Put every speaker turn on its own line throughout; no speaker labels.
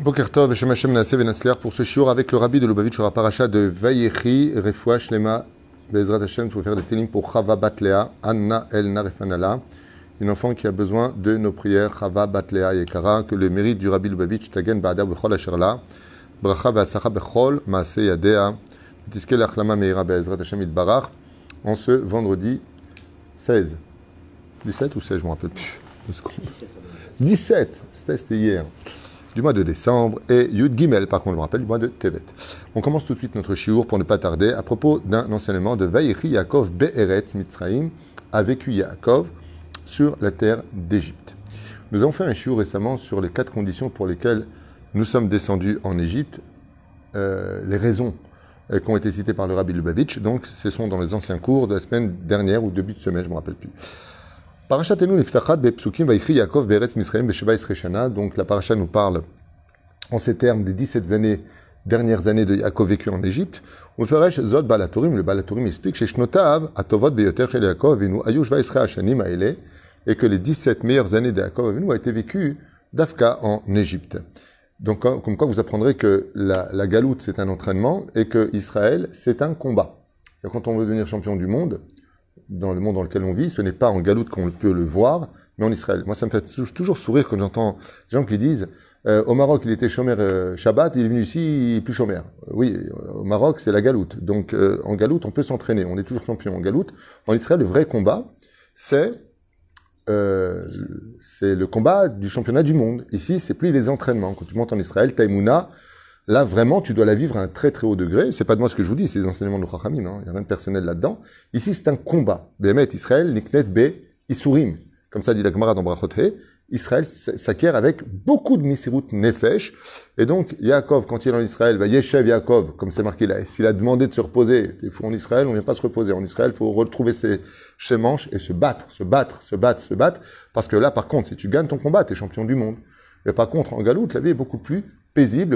Bokertov, pour ce shiur avec le rabbi de Lubavitch sur paracha de Vayechi, Refoua Shlema, Bezrat Hashem, il faut faire des films pour Chava Batlea, Anna El Narefanala, une enfant qui a besoin de nos prières, Chava Batlea Yekara, que le mérite du rabbi Lubavitch, Tagen Ba'ada Bechol Asherla, Bracha Ve'asacha Bechol, Maase Yadea, Tiske Lachlama Meira Bezrat Hashem Itbarach, en ce vendredi 16. 17 ou 16, je ne me rappelle plus. 17, c'était hier du mois de décembre et Yud Gimel, par contre, je me rappelle, du mois de Tevet. On commence tout de suite notre shiur pour ne pas tarder à propos d'un enseignement de Vaïri Yaakov Be'eretz Mitzraïm, a vécu Yaakov sur la terre d'Égypte. Nous avons fait un shiur récemment sur les quatre conditions pour lesquelles nous sommes descendus en Égypte, euh, les raisons euh, qui ont été citées par le Rabbi Lubavitch. Donc, ce sont dans les anciens cours de la semaine dernière ou début de semaine, je ne me rappelle plus. Parachatenu niftachat bepsukim vaïchri Yaakov be'eretz Misraim besheva Isreshana. Donc la paracha nous parle en ces termes des 17 années, dernières années de Yaakov vécu en Égypte. Ferait zod balatorim. Le balatorim explique chez Shnotav atovot beyoter shel Yaakov avinu ayush vaïsre hashanim aele et que les 17 meilleures années de Yaakov avinu ont été vécues d'Afka en Égypte. Donc, comme quoi vous apprendrez que la, la galoute, c'est un entraînement et que Israël, c'est un combat. Quand on veut devenir champion du monde, dans le monde dans lequel on vit, ce n'est pas en galoute qu'on peut le voir, mais en Israël. Moi, ça me fait toujours sourire quand j'entends des gens qui disent euh, au Maroc, il était chômeur euh, Shabbat, il est venu ici, il est plus chômeur. Oui, au Maroc, c'est la galoute. Donc, euh, en galoute, on peut s'entraîner. On est toujours champion en galoute. En Israël, le vrai combat, c'est c'est le combat du championnat du monde. Ici, c'est plus les entraînements. Quand tu montes en Israël, Taïmouna, Là, vraiment, tu dois la vivre à un très très haut degré. C'est pas de moi ce que je vous dis, c'est des enseignements de Chachamim. Hein. Il n'y a rien de personnel là-dedans. Ici, c'est un combat. Bémet, Israël, Niknet, Be, Isurim. Comme ça dit la Gemara dans Brachot Israël s'acquiert avec beaucoup de misirut nefesh. Et donc, Yaakov, quand il est en Israël, va Yeshev Yaakov, comme c'est marqué là. S'il a demandé de se reposer, des fois en Israël, on ne vient pas se reposer. En Israël, il faut retrouver ses, ses manches et se battre, se battre, se battre, se battre. Parce que là, par contre, si tu gagnes ton combat, tu es champion du monde. Mais par contre, en Galoute, la vie est beaucoup plus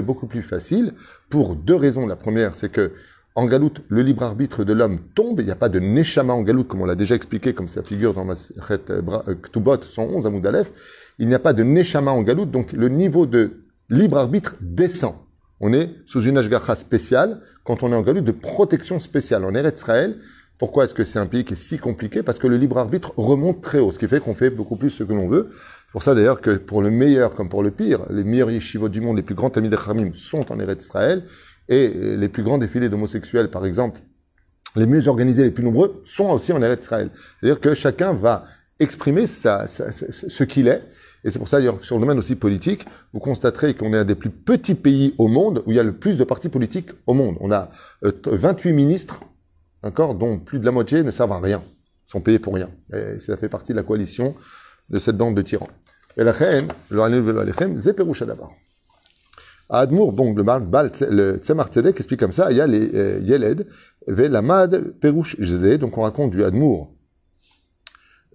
beaucoup plus facile, pour deux raisons. La première, c'est que en galoute, le libre arbitre de l'homme tombe. Il n'y a pas de neshama en galoute, comme on l'a déjà expliqué, comme ça figure dans ma euh, euh, Ktubot 111 à Moudalef. Il n'y a pas de neshama en galoute, donc le niveau de libre arbitre descend. On est sous une ashgacha spéciale quand on est en galoute de protection spéciale. En Eretz Israël, pourquoi est-ce que c'est un pays qui est si compliqué? Parce que le libre arbitre remonte très haut, ce qui fait qu'on fait beaucoup plus ce que l'on veut pour ça d'ailleurs que pour le meilleur comme pour le pire, les meilleurs yeshivot du monde, les plus grands amis de Khamim sont en Eretz Israël, et les plus grands défilés d'homosexuels, par exemple, les mieux organisés, les plus nombreux, sont aussi en Eretz Israël. C'est-à-dire que chacun va exprimer ce qu'il est, et c'est pour ça, d'ailleurs, sur le domaine aussi politique, vous constaterez qu'on est un des plus petits pays au monde où il y a le plus de partis politiques au monde. On a 28 euh, ministres, d'accord, dont plus de la moitié ne servent à rien, sont payés pour rien. Et ça fait partie de la coalition de cette bande de tyrans. Et la reine, le Alechem, c'est Perusha d'abord. Admour, donc le Tzemar Tzedek explique comme ça, il y a les euh, Yeled, Velamad Perush Zé, donc on raconte du Admour,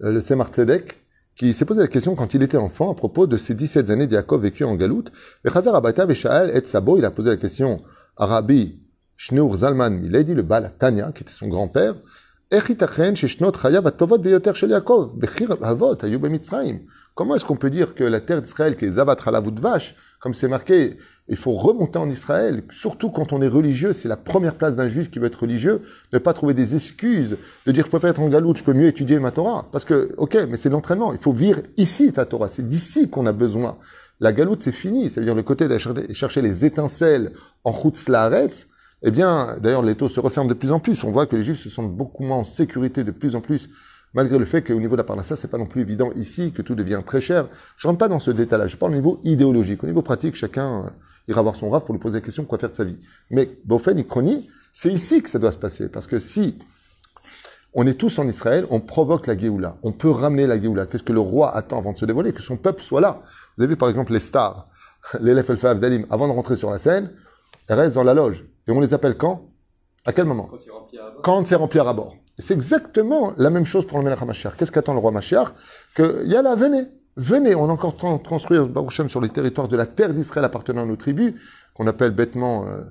euh, le Tzemar Tzedek, qui s'est posé la question quand il était enfant à propos de ses 17 années d'Yakov vécu en Galoute. Vechazar Abata Veshael et Sabo, il a posé la question à Rabbi Shneur Zalman Miledi, le Baal Tanya, qui était son grand-père, Echitachen Sheshnot Chayav Atovot Beyoter Shel Yaakov, Bechir Avot, Ayub Mitzrayim. Comment est-ce qu'on peut dire que la terre d'Israël, qui est Zavat la de vache, comme c'est marqué, il faut remonter en Israël, surtout quand on est religieux, c'est la première place d'un juif qui veut être religieux, ne pas trouver des excuses, de dire je préfère être en galoute, je peux mieux étudier ma Torah. Parce que, ok, mais c'est l'entraînement, il faut vivre ici ta Torah, c'est d'ici qu'on a besoin. La galoute, c'est fini, c'est-à-dire le côté d'aller chercher les étincelles en Chutz Laaretz, eh bien, d'ailleurs, les taux se referment de plus en plus. On voit que les juifs se sentent beaucoup moins en sécurité de plus en plus malgré le fait qu'au niveau de la parnassa, c'est pas non plus évident ici, que tout devient très cher. Je rentre pas dans ce détail-là, je parle au niveau idéologique. Au niveau pratique, chacun ira voir son rave pour lui poser la question quoi faire de sa vie. Mais Bofen et Chrony, c'est ici que ça doit se passer. Parce que si on est tous en Israël, on provoque la Géoula. On peut ramener la Géoula. Qu'est-ce que le roi attend avant de se dévoiler? Que son peuple soit là. Vous avez vu par exemple les stars, l'élève El Dalim, avant de rentrer sur la scène, elles restent dans la loge. Et on les appelle quand? À quel moment? Quand c'est rempli à bord. C'est exactement la même chose pour le Melech HaMashiach. Qu'est-ce qu'attend le roi Mashiach Que là, venez, venez, on a encore construit Baruch sur les territoires de la terre d'Israël appartenant à nos tribus, qu'on appelle bêtement, euh,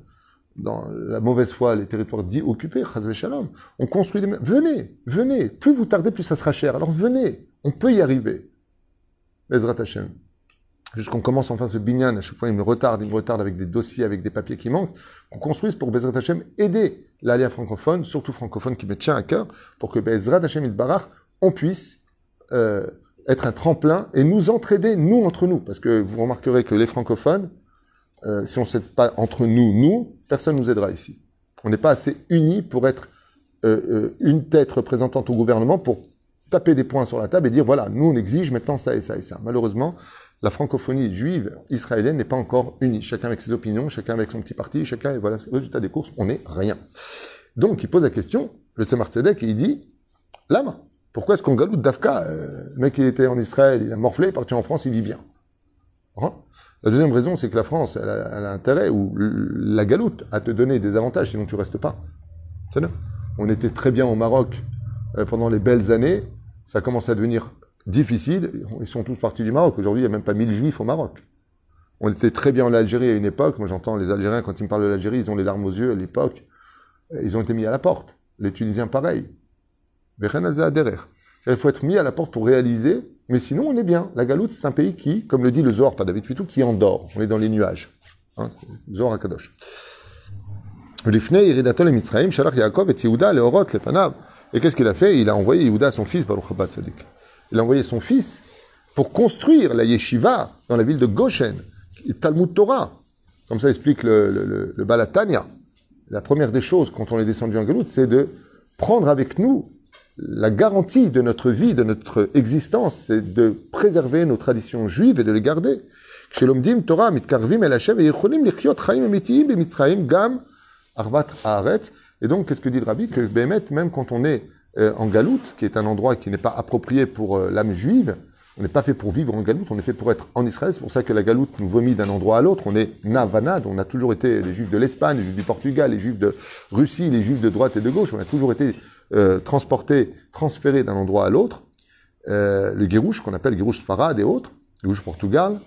dans la mauvaise foi, les territoires dits occupés, Shalom. On construit des... Venez, venez. Plus vous tardez, plus ça sera cher. Alors venez, on peut y arriver. Ezrat Hashem. Jusqu'on commence enfin ce binyan, à chaque fois il me retarde, il me retarde avec des dossiers, avec des papiers qui manquent, qu'on construise pour Bezrat Hashem aider l'alliance francophone, surtout francophone qui me tient à cœur, pour que Bezrat Hashem Barach, on puisse euh, être un tremplin et nous entraider, nous, entre nous. Parce que vous remarquerez que les francophones, euh, si on ne s'aide pas entre nous, nous, personne ne nous aidera ici. On n'est pas assez unis pour être euh, euh, une tête représentante au gouvernement pour taper des points sur la table et dire voilà, nous on exige maintenant ça et ça et ça. Malheureusement, la francophonie juive israélienne n'est pas encore unie. Chacun avec ses opinions, chacun avec son petit parti, chacun, et voilà, le résultat des courses, on n'est rien. Donc, il pose la question, le Tzemar Tzedek, et il dit, lama, pourquoi est-ce qu'on galoute d'Afka euh, Le mec, il était en Israël, il a morflé, il est parti en France, il vit bien? Hein? La deuxième raison, c'est que la France, elle a, intérêt, ou la galoute, à te donner des avantages, sinon tu restes pas. On était très bien au Maroc euh, pendant les belles années, ça commence à devenir difficile. Ils sont tous partis du Maroc. Aujourd'hui, il n'y a même pas 1000 juifs au Maroc. On était très bien en Algérie à une époque. Moi, j'entends les Algériens, quand ils me parlent de l'Algérie, ils ont les larmes aux yeux à l'époque. Ils ont été mis à la porte. Les Tunisiens, pareil. Il faut être mis à la porte pour réaliser, mais sinon, on est bien. La Galoute, c'est un pays qui, comme le dit le Zohar, pas David Pitou, qui endort. On est dans les nuages. Hein, Zohar Akadosh. Et qu'est-ce qu'il a fait? Il a envoyé Yehuda à son fils, Baruch Sadik il a envoyé son fils pour construire la yeshiva dans la ville de Goshen, Talmud Torah. Comme ça explique le, Balatania. La première des choses quand on est descendu en Galoute, c'est de prendre avec nous la garantie de notre vie, de notre existence, c'est de préserver nos traditions juives et de les garder. Gam Et donc, qu'est-ce que dit le rabbi? Que même quand on est euh, en Galoute, qui est un endroit qui n'est pas approprié pour euh, l'âme juive. On n'est pas fait pour vivre en Galoute, on est fait pour être en Israël. C'est pour ça que la Galoute nous vomit d'un endroit à l'autre. On est navanade, on a toujours été les juifs de l'Espagne, les juifs du Portugal, les juifs de Russie, les juifs de droite et de gauche. On a toujours été euh, transportés, transférés d'un endroit à l'autre. Le Guérouche, qu'on appelle Guérouche Farad et autres, Guérouche Portugal.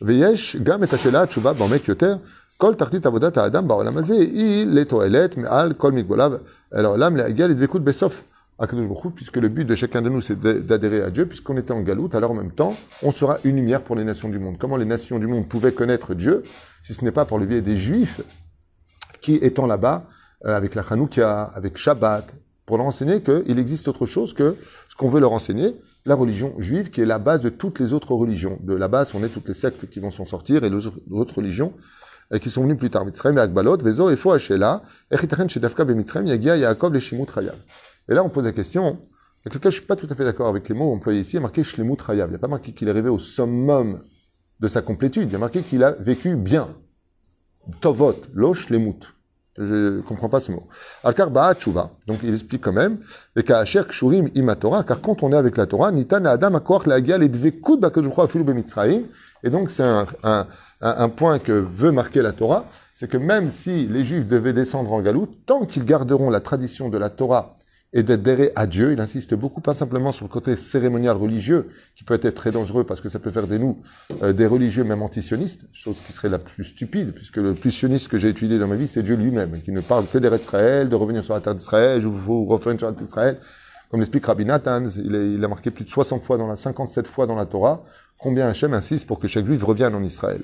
Veyesh, gam et tachela, tchouba, yoter, kol tartit adam il le toelet, me'al, kol migolav, alors puisque le but de chacun de nous, c'est d'adhérer à Dieu, puisqu'on était en galoute, alors en même temps, on sera une lumière pour les nations du monde. Comment les nations du monde pouvaient connaître Dieu, si ce n'est pas pour le biais des Juifs, qui étant là-bas, euh, avec la Hanouka, avec Shabbat, pour leur enseigner qu'il existe autre chose que ce qu'on veut leur enseigner, la religion juive, qui est la base de toutes les autres religions. De la base, on est toutes les sectes qui vont s'en sortir, et les autres religions, qui sont venus plus tard. Mitzrayim et Akbalot, Vezo, Efo, Hashela, Echitachen, Shedafka, Bemitzrayim, Yagia, Yaakov, Leshimut, Chayav. Et là, on pose la question, avec lequel je suis pas tout à fait d'accord avec les mots employés ici, il y a marqué Shlemut Chayav. Il n'y a pas marqué qu'il est arrivé au summum de sa complétude, il y a marqué qu'il a vécu bien. Tovot, lo Shlemut. Je ne comprends pas ce mot. Al-Kar Tshuva. Donc, il explique quand même, et Ka'asher Kshurim Ima Torah, car quand on est avec la Torah, Nitan Adam Akoach La'agia Ledvekut Bakadjuchra Afilu Bemitzrayim, et donc, c'est un, point que veut marquer la Torah, c'est que même si les Juifs devaient descendre en Galoute, tant qu'ils garderont la tradition de la Torah et d'adhérer à Dieu, il insiste beaucoup, pas simplement sur le côté cérémonial religieux, qui peut être très dangereux parce que ça peut faire de nous euh, des religieux même antisionistes, chose qui serait la plus stupide, puisque le plus sioniste que j'ai étudié dans ma vie, c'est Dieu lui-même, qui ne parle que d'Eretz Israël, de revenir sur la terre d'Israël, je vous revenir sur la terre d'Israël. Comme l'explique Rabbi Nathan, il, il, a marqué plus de 60 fois dans la, 57 fois dans la Torah, combien Hachem insiste pour que chaque juif revienne en Israël.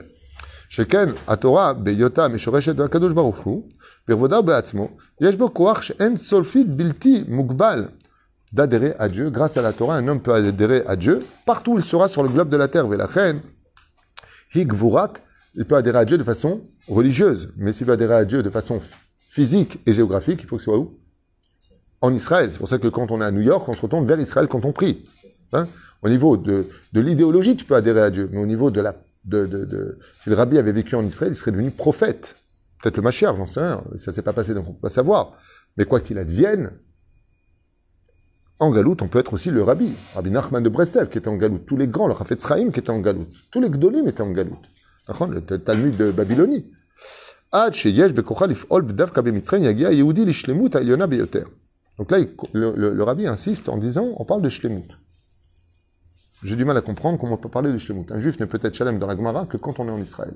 Sheken, Torah, beyota, meshoreshet de Akadosh Baruch Hu, birvoda be'atzmo, yesh bo koach en solfit bilti mugbal, d'adhérer à Dieu. Grâce à la Torah, un homme peut adhérer à Dieu partout où il sera sur le globe de la terre. Velachen, higvurat, il peut adhérer à Dieu de façon religieuse. Mais s'il veut adhérer à Dieu de façon physique et géographique, il faut que ce soit où? En Israël. C'est pour ça que quand on est à New York, on se retourne vers Israël quand on prie. Hein au niveau de, l'idéologie, tu peux adhérer à Dieu, mais au niveau de la... Si le rabbi avait vécu en Israël, il serait devenu prophète. Peut-être le Machar, j'en sais rien. Ça s'est pas passé, donc on peut pas savoir. Mais quoi qu'il advienne, en Galoute, on peut être aussi le rabbi. Rabbi Nachman de Breslev, qui était en Galoute. Tous les grands, le Rafet Sraim, qui était en Galoute. Tous les Gdolim étaient en Galoute. Le Talmud de Babylonie. Donc là, le, le, le, rabbi insiste en disant, on parle de Shlemut. J'ai du mal à comprendre comment on peut parler de Shlemut. Un juif ne peut être Shalem dans la Gemara que quand on est en Israël.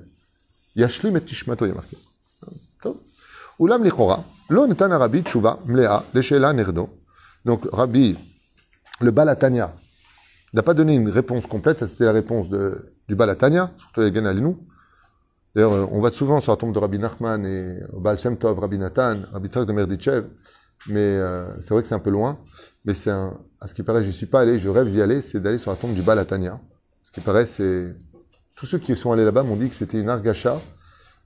Yashlim et Tishmato, il y a marqué. Ulam lichora, lo netan arabi tshuva mlea nerdo. Donc Rabbi, le Balatania, n'a pas donné une réponse complète, ça c'était la réponse de du Balatania, surtout avec Alinu. D'ailleurs, euh, on va souvent sur la tombe de Rabbi Nachman et au Baal Shem Tov, Rabbi Nathan, Rabbi Tzak de Merditchev, mais euh, c'est vrai que c'est un peu loin. Mais c'est un, à ce qui paraît, je n'y suis pas allé, je rêve d'y aller, c'est d'aller sur la tombe du Balatania. Ce qui paraît, c'est. Tous ceux qui sont allés là-bas m'ont dit que c'était une argacha,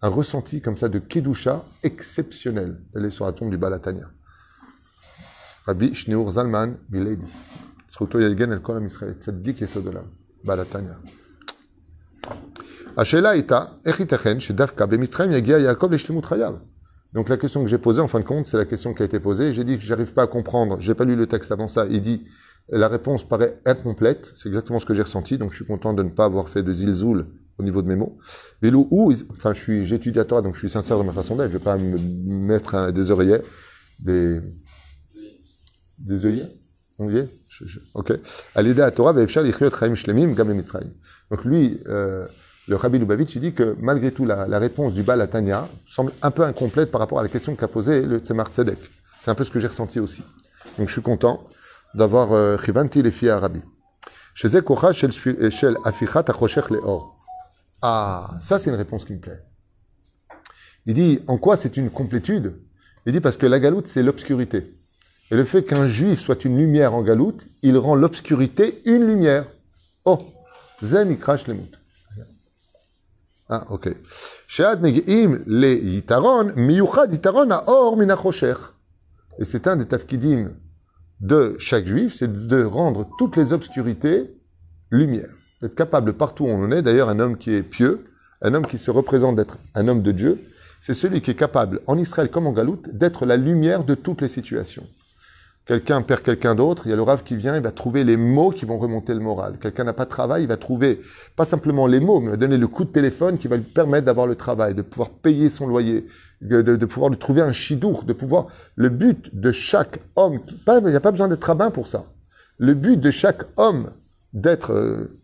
un ressenti comme ça de Kedusha exceptionnel d'aller sur la tombe du Balatania. Rabbi Shneur Zalman Milady. זכותו יגן על כל עם ישראל, צדיק יסוד עולם, בעל התניא. השאלה הייתה, איך ייתכן שדווקא במצרים יגיע יעקב לשלמות חייו Donc la question que j'ai posée, en fin de compte, c'est la question qui a été posée. J'ai dit que j'arrive pas à comprendre, j'ai pas lu le texte avant ça. Il dit, la réponse paraît incomplète. C'est exactement ce que j'ai ressenti, donc je suis content de ne pas avoir fait de zilzoul au niveau de mes mots. Mais où, enfin, je suis, j'étudie à Torah, donc je suis sincère dans ma façon d'être. Je vais pas me mettre des oreillers, des, des œillets, œillets Ok. À l'idée à Torah, Donc lui, euh, le Rabbi Lubavitch, dit que malgré tout, la, réponse du Baal Tanya semble un peu incomplète par rapport à la question qu'a posée le Tzemar Tzedek. C'est un peu ce que j'ai ressenti aussi. Donc je suis content d'avoir euh, Chivanti les filles à Rabbi. Ah, ça c'est une réponse qui me plaît. Il dit, en quoi c'est une complétude? Il dit parce que la galoute, c'est l'obscurité. Et le fait qu'un juif soit une lumière en galoute, il rend l'obscurité une lumière. Oh, zen, il crache les moutes. Ah, ok. Et c'est un des tafkidim de chaque juif, c'est de rendre toutes les obscurités lumière. D'être capable partout où on en est. D'ailleurs, un homme qui est pieux, un homme qui se représente d'être un homme de Dieu, c'est celui qui est capable, en Israël comme en Galoute, d'être la lumière de toutes les situations. Quelqu'un perd quelqu'un d'autre, il y a le Rav qui vient, il va trouver les mots qui vont remonter le moral. Quelqu'un n'a pas de travail, il va trouver pas simplement les mots, mais il va donner le coup de téléphone qui va lui permettre d'avoir le travail, de pouvoir payer son loyer, de, pouvoir lui trouver un chidour, de pouvoir... Le but de chaque homme, il n'y a pas besoin d'être rabbin pour ça. Le but de chaque homme d'être... Euh,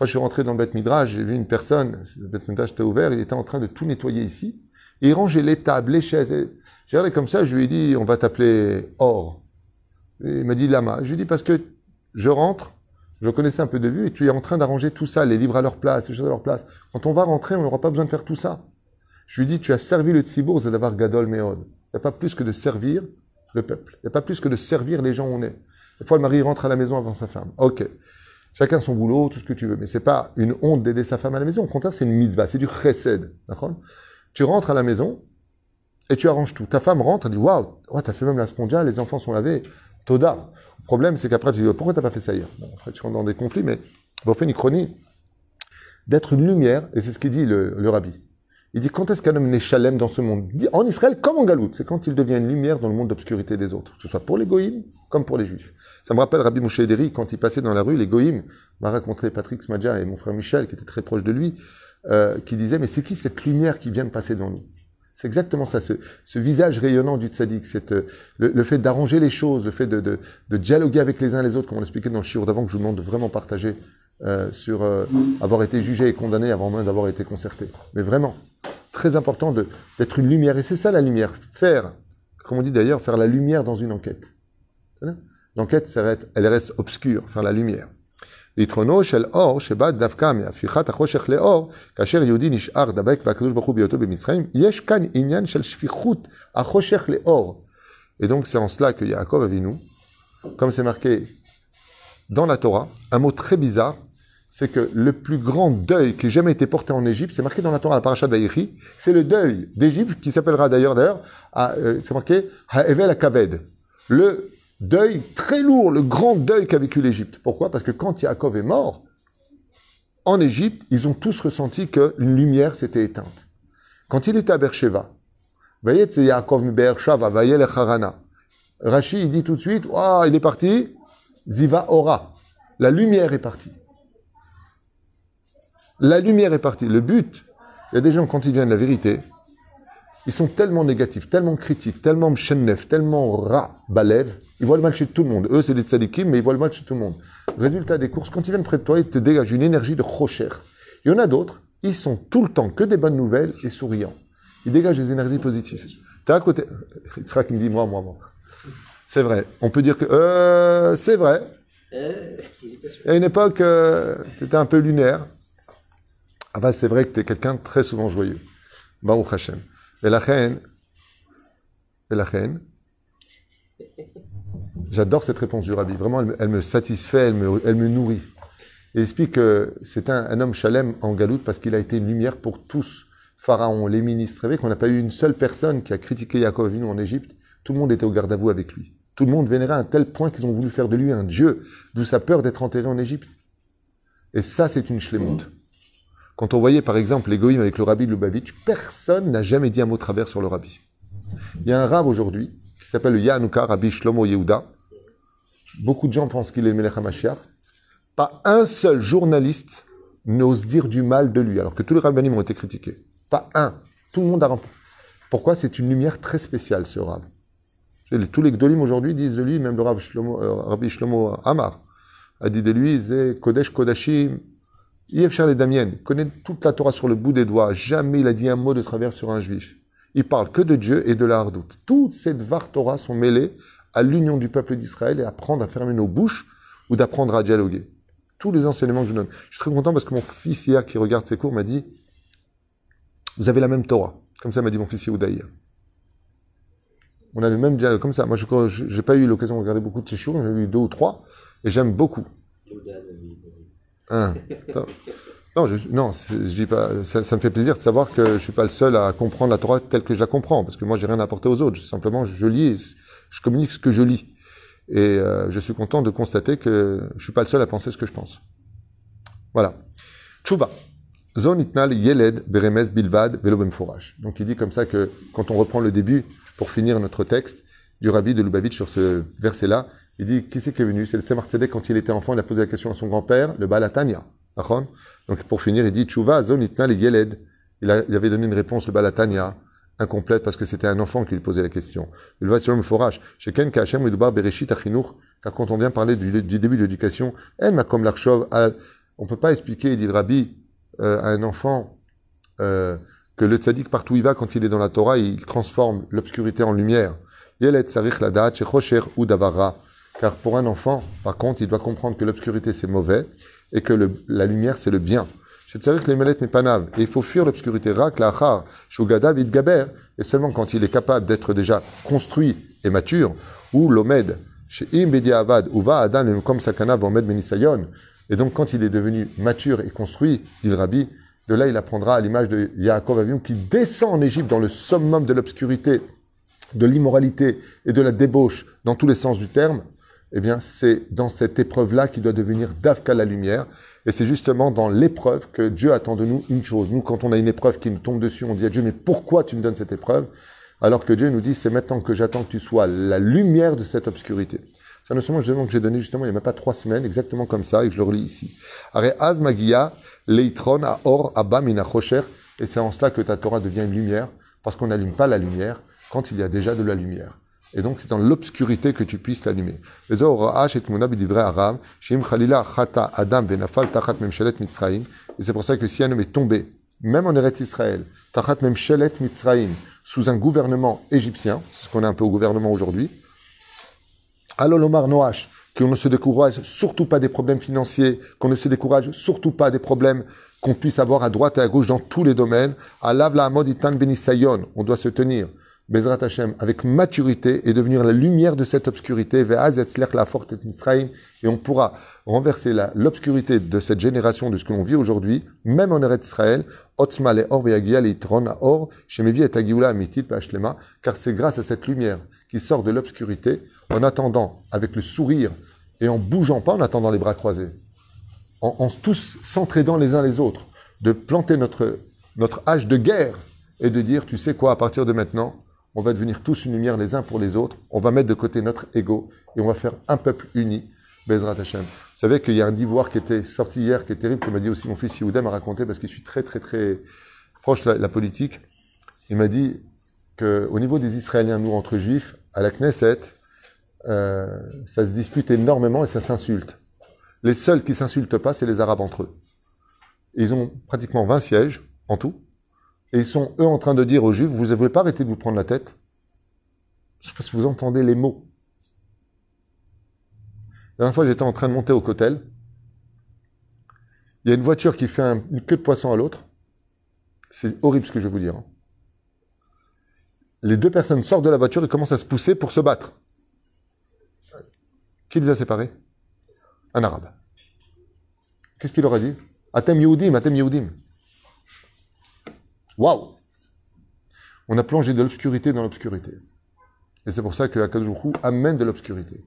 je suis rentré dans le Beth Midrash, j'ai vu une personne, le Beth Midrash était ouvert, il était en train de tout nettoyer ici, et il rangeait les tables, les chaises. J'ai regardé comme ça, je lui ai dit, on va t'appeler Or il m'a dit Lama. Je lui ai dit parce que je rentre, je connaissais un peu de vue et tu es en train d'arranger tout ça, les livres à leur place, les choses à leur place. Quand on va rentrer, on n'aura pas besoin de faire tout ça. Je lui ai dit, tu as servi le tzibour, d'avoir gadol meod. Il n'y a pas plus que de servir le peuple. Il n'y a pas plus que de servir les gens où on est. Des fois, le mari rentre à la maison avant sa femme. Ok. Chacun son boulot, tout ce que tu veux. Mais c'est pas une honte d'aider sa femme à la maison. Au contraire, c'est une mitzvah, c'est du chesed. Tu rentres à la maison et tu arranges tout. Ta femme rentre, elle dit, waouh, tu t'as fait même la spongia, les enfants sont lavés. Toda. Le problème, c'est qu'après, tu dis, pourquoi t'as pas fait ça hier? Bon, Après, tu rentres dans des conflits, mais bon, fait une chronie d'être une lumière, et c'est ce qu'il dit le, le rabbi. Il dit, quand est-ce qu'un homme n'est chalem dans ce monde? En Israël, comme en Galoute, c'est quand il devient une lumière dans le monde d'obscurité des autres, que ce soit pour les goïms comme pour les juifs. Ça me rappelle Rabbi Moshe Ederi, quand il passait dans la rue, les goïms, m'a raconté Patrick Smadja et mon frère Michel, qui était très proche de lui, euh, qui disait, mais c'est qui cette lumière qui vient de passer devant nous? C'est exactement ça, ce, visage rayonnant du tzaddik, euh, le, fait d'arranger les choses, le fait de, dialoguer avec les uns les autres, comme on l'expliquait dans le shiur d'avant, que je vous demande de vraiment partager euh, sur euh, avoir été jugé et condamné avant même d'avoir été concerté. Mais vraiment, très important d'être une lumière. Et c'est ça la lumière. Faire, comme on dit d'ailleurs, faire la lumière dans une enquête. L'enquête, elle reste obscure, faire la lumière. ליתרונו של אור שבא דווקא מהפיכת החושך לאור, כאשר יהודי נשאר דבק בקדוש ברוך הוא בהיותו במצרים, יש כאן עניין של שפיכות החושך לאור. Et donc c'est en cela que Yaakov Avinu, comme c'est marqué dans la Torah, un mot très bizarre, c'est que le plus grand deuil qui ait jamais été porté en Égypte, c'est marqué dans la Torah, la paracha de c'est le deuil d'Égypte qui s'appellera d'ailleurs, d'ailleurs, euh, c'est marqué Ha'evel Akaved, le Deuil très lourd, le grand deuil qu'a vécu l'Égypte. Pourquoi? Parce que quand Yaakov est mort, en Égypte, ils ont tous ressenti qu'une lumière s'était éteinte. Quand il était à Beersheba, Yaakov Harana. Rashi, il dit tout de suite, oh, il est parti, Ziva Ora. La lumière est partie. La lumière est partie. Le but, il y a des gens, quand ils viennent la vérité, ils sont tellement négatifs, tellement critiques, tellement mchennef, tellement rat, balev, ils voient le mal chez tout le monde. Eux, c'est des tzadikim, mais ils voient le mal chez tout le monde. Résultat des courses, quand ils viennent près de toi, ils te dégagent une énergie de rocher. Il y en a d'autres, ils sont tout le temps que des bonnes nouvelles et souriants. Ils dégagent des énergies positives. T'es à côté. sera qui me dit moi, moi, moi. C'est vrai. On peut dire que euh, c'est vrai. À une époque, euh, c'était un peu lunaire. Ah bah c'est vrai que tu es quelqu'un de très souvent joyeux. Baruch Hashem. Et la reine, et la reine, j'adore cette réponse du rabbi. Vraiment, elle, me satisfait, elle me, elle me nourrit. Il explique que c'est un, homme chalem en galoute parce qu'il a été une lumière pour tous. Pharaon, les ministres. Savez qu'on n'a pas eu une seule personne qui a critiqué Yaakov en Égypte. Tout le monde était au garde à vous avec lui. Tout le monde vénérait à un tel point qu'ils ont voulu faire de lui un dieu, d'où sa peur d'être enterré en Égypte. Et ça, c'est une shlemut. Quand on voyait par exemple l'égoïme avec le rabbi Lubavitch, personne n'a jamais dit un mot travers sur le rabbi. Il y a un rab aujourd'hui qui s'appelle le Yahanouka, Rabbi Shlomo Yehuda. Beaucoup de gens pensent qu'il est le Melech HaMashiach. Pas un seul journaliste n'ose dire du mal de lui, alors que tous les rabbinim ont été critiqués. Pas un. Tout le monde a rempli. Pourquoi? C'est une lumière très spéciale, ce rab. Tous les gdolim aujourd'hui disent de lui, même le rab Shlomo, euh, Rabbi Shlomo Amar a dit de lui, c'est Kodesh Kodashim, Yevchar les Damien, connaît toute la Torah sur le bout des doigts, jamais il a dit un mot de travers sur un juif. Il parle que de Dieu et de la hardoute. Toutes ces var Torah sont mêlées à l'union du peuple d'Israël et apprendre à fermer nos bouches ou d'apprendre à dialoguer. Tous les enseignements que je donne. Je suis très content parce que mon fils hier qui regarde ses cours m'a dit Vous avez la même Torah. Comme ça m'a dit mon fils Yehuda On a le même dialogue, comme ça. Moi, je n'ai pas eu l'occasion de regarder beaucoup de ces j'en ai eu deux ou trois, et j'aime beaucoup. Hein, non, non, je dis pas. Ça, me fait plaisir de savoir que je suis pas le seul à comprendre la Torah telle que je la comprends, parce que moi j'ai rien à apporter aux autres. Simplement, je lis, je communique ce que je lis, et euh, je suis content de constater que je suis pas le seul à penser ce que je pense. Voilà. Tchouva. Zon itnal yeled beremes bilvad forage. Donc il dit comme ça que quand on reprend le début pour finir notre texte du rabbi de Lubavitch sur ce verset-là, il dit, qui c'est qui est venu? C'est le Tzemar Tzedek, quand il était enfant, il a posé la question à son grand-père, le Balatania. Donc pour finir, il dit, Tchouva zonitna le yeled. Il, avait donné une réponse, le Balatania, incomplète parce que c'était un enfant qui lui posait la question. Il va sur le forage. Chez Ken Kachem Bereshit car quand on vient parler du, début de l'éducation, en comme l'Archov, on peut pas expliquer, dit le Rabbi, euh, à un enfant, euh, que le tzaddik, partout où il va, quand il est dans la Torah, il transforme l'obscurité en lumière. Yeled Sarich Ladat, Shechosher Udavara. Car pour un enfant, par contre, il doit comprendre que l'obscurité c'est mauvais et que la lumière c'est le bien. Je sais que les n'est pas nave. Et il faut fuir l'obscurité. Rak, lachar, shugada, gaber. Et seulement quand il est capable d'être déjà construit et mature, ou l'omed, chez im avad, ou va adan, comme sakana, omed menisayon. Et donc quand il est devenu mature et construit, dit le rabbi, de là il apprendra à l'image de Yaakov Avion qui descend en Égypte dans le summum de l'obscurité, de l'immoralité et de la débauche dans tous les sens du terme, eh bien, c'est dans cette épreuve-là qu'il doit devenir d'Avka la lumière. Et c'est justement dans l'épreuve que Dieu attend de nous une chose. Nous, quand on a une épreuve qui nous tombe dessus, on dit à Dieu, mais pourquoi tu me donnes cette épreuve? Alors que Dieu nous dit, c'est maintenant que j'attends que tu sois la lumière de cette obscurité. C'est un enseignement que j'ai donné justement il n'y a même pas trois semaines, exactement comme ça, et je le relis ici. Leitron a or Et c'est en cela que ta Torah devient une lumière, parce qu'on n'allume pas la lumière quand il y a déjà de la lumière. Et donc, c'est dans l'obscurité que tu puisses l'allumer. Et c'est pour ça que si un homme est tombé, même en Eretz Israël, tachat sous un gouvernement égyptien, c'est ce qu'on a un peu au gouvernement aujourd'hui, alolomar noach, qu'on ne se décourage surtout pas des problèmes financiers, qu'on ne se décourage surtout pas des problèmes qu'on puisse avoir à droite et à gauche dans tous les domaines. Alav la amoditan benisayon, on doit se tenir. Bezrat Hashem, avec maturité et devenir la lumière de cette obscurité, la et on pourra renverser l'obscurité de cette génération, de ce que l'on vit aujourd'hui, même en Eretz Israël, or or, et car c'est grâce à cette lumière qui sort de l'obscurité, en attendant, avec le sourire, et en bougeant pas, en attendant les bras croisés, en, en tous s'entraidant les uns les autres, de planter notre, notre âge de guerre et de dire, tu sais quoi, à partir de maintenant, on va devenir tous une lumière les uns pour les autres, on va mettre de côté notre ego et on va faire un peuple uni, Bezrat Hashem. Vous savez qu'il y a un divoir qui était sorti hier, qui est terrible, que m'a dit aussi mon fils Yehuda m'a raconté, parce qu'il suis très très très proche de la, politique. Il m'a dit qu'au niveau des Israéliens, nous, entre juifs, à la Knesset, euh, ça se dispute énormément et ça s'insulte. Les seuls qui s'insultent pas, c'est les Arabes entre eux. ils ont pratiquement 20 sièges en tout. Et ils sont, eux, en train de dire aux Juifs, vous ne voulez pas arrêter de vous prendre la tête? C'est parce que vous entendez les mots. La dernière fois, j'étais en train de monter au cotel. Il y a une voiture qui fait un- une queue de poisson à l'autre. C'est horrible ce que je vais vous dire. hein. Les deux personnes sortent de la voiture et commencent à se pousser pour se battre. Qui les a séparés? Un arabe. Qu'est-ce qu'il leur a dit? Atem Yehudim, Atem Yehudim. Waouh On a plongé de l'obscurité dans l'obscurité. Et c'est pour ça que Hu amène de l'obscurité.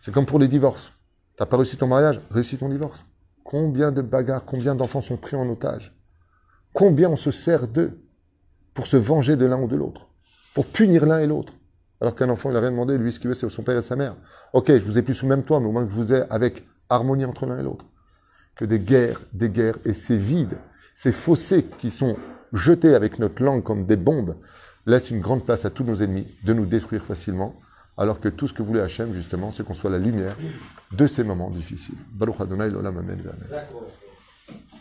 C'est comme pour les divorces. T'as pas réussi ton mariage, réussis ton divorce. Combien de bagarres, combien d'enfants sont pris en otage? Combien on se sert d'eux pour se venger de l'un ou de l'autre, pour punir l'un et l'autre? Alors qu'un enfant, il n'a rien demandé, lui, ce qu'il veut, c'est son père et sa mère. Ok, je vous ai plus sous même toit, mais au moins je vous ai avec harmonie entre l'un et l'autre. Que des guerres, des guerres, et ces vides, ces fossés qui sont jetés avec notre langue comme des bombes, laissent une grande place à tous nos ennemis de nous détruire facilement, alors que tout ce que voulait Hachem, justement, c'est qu'on soit la lumière de ces moments difficiles. Baruch.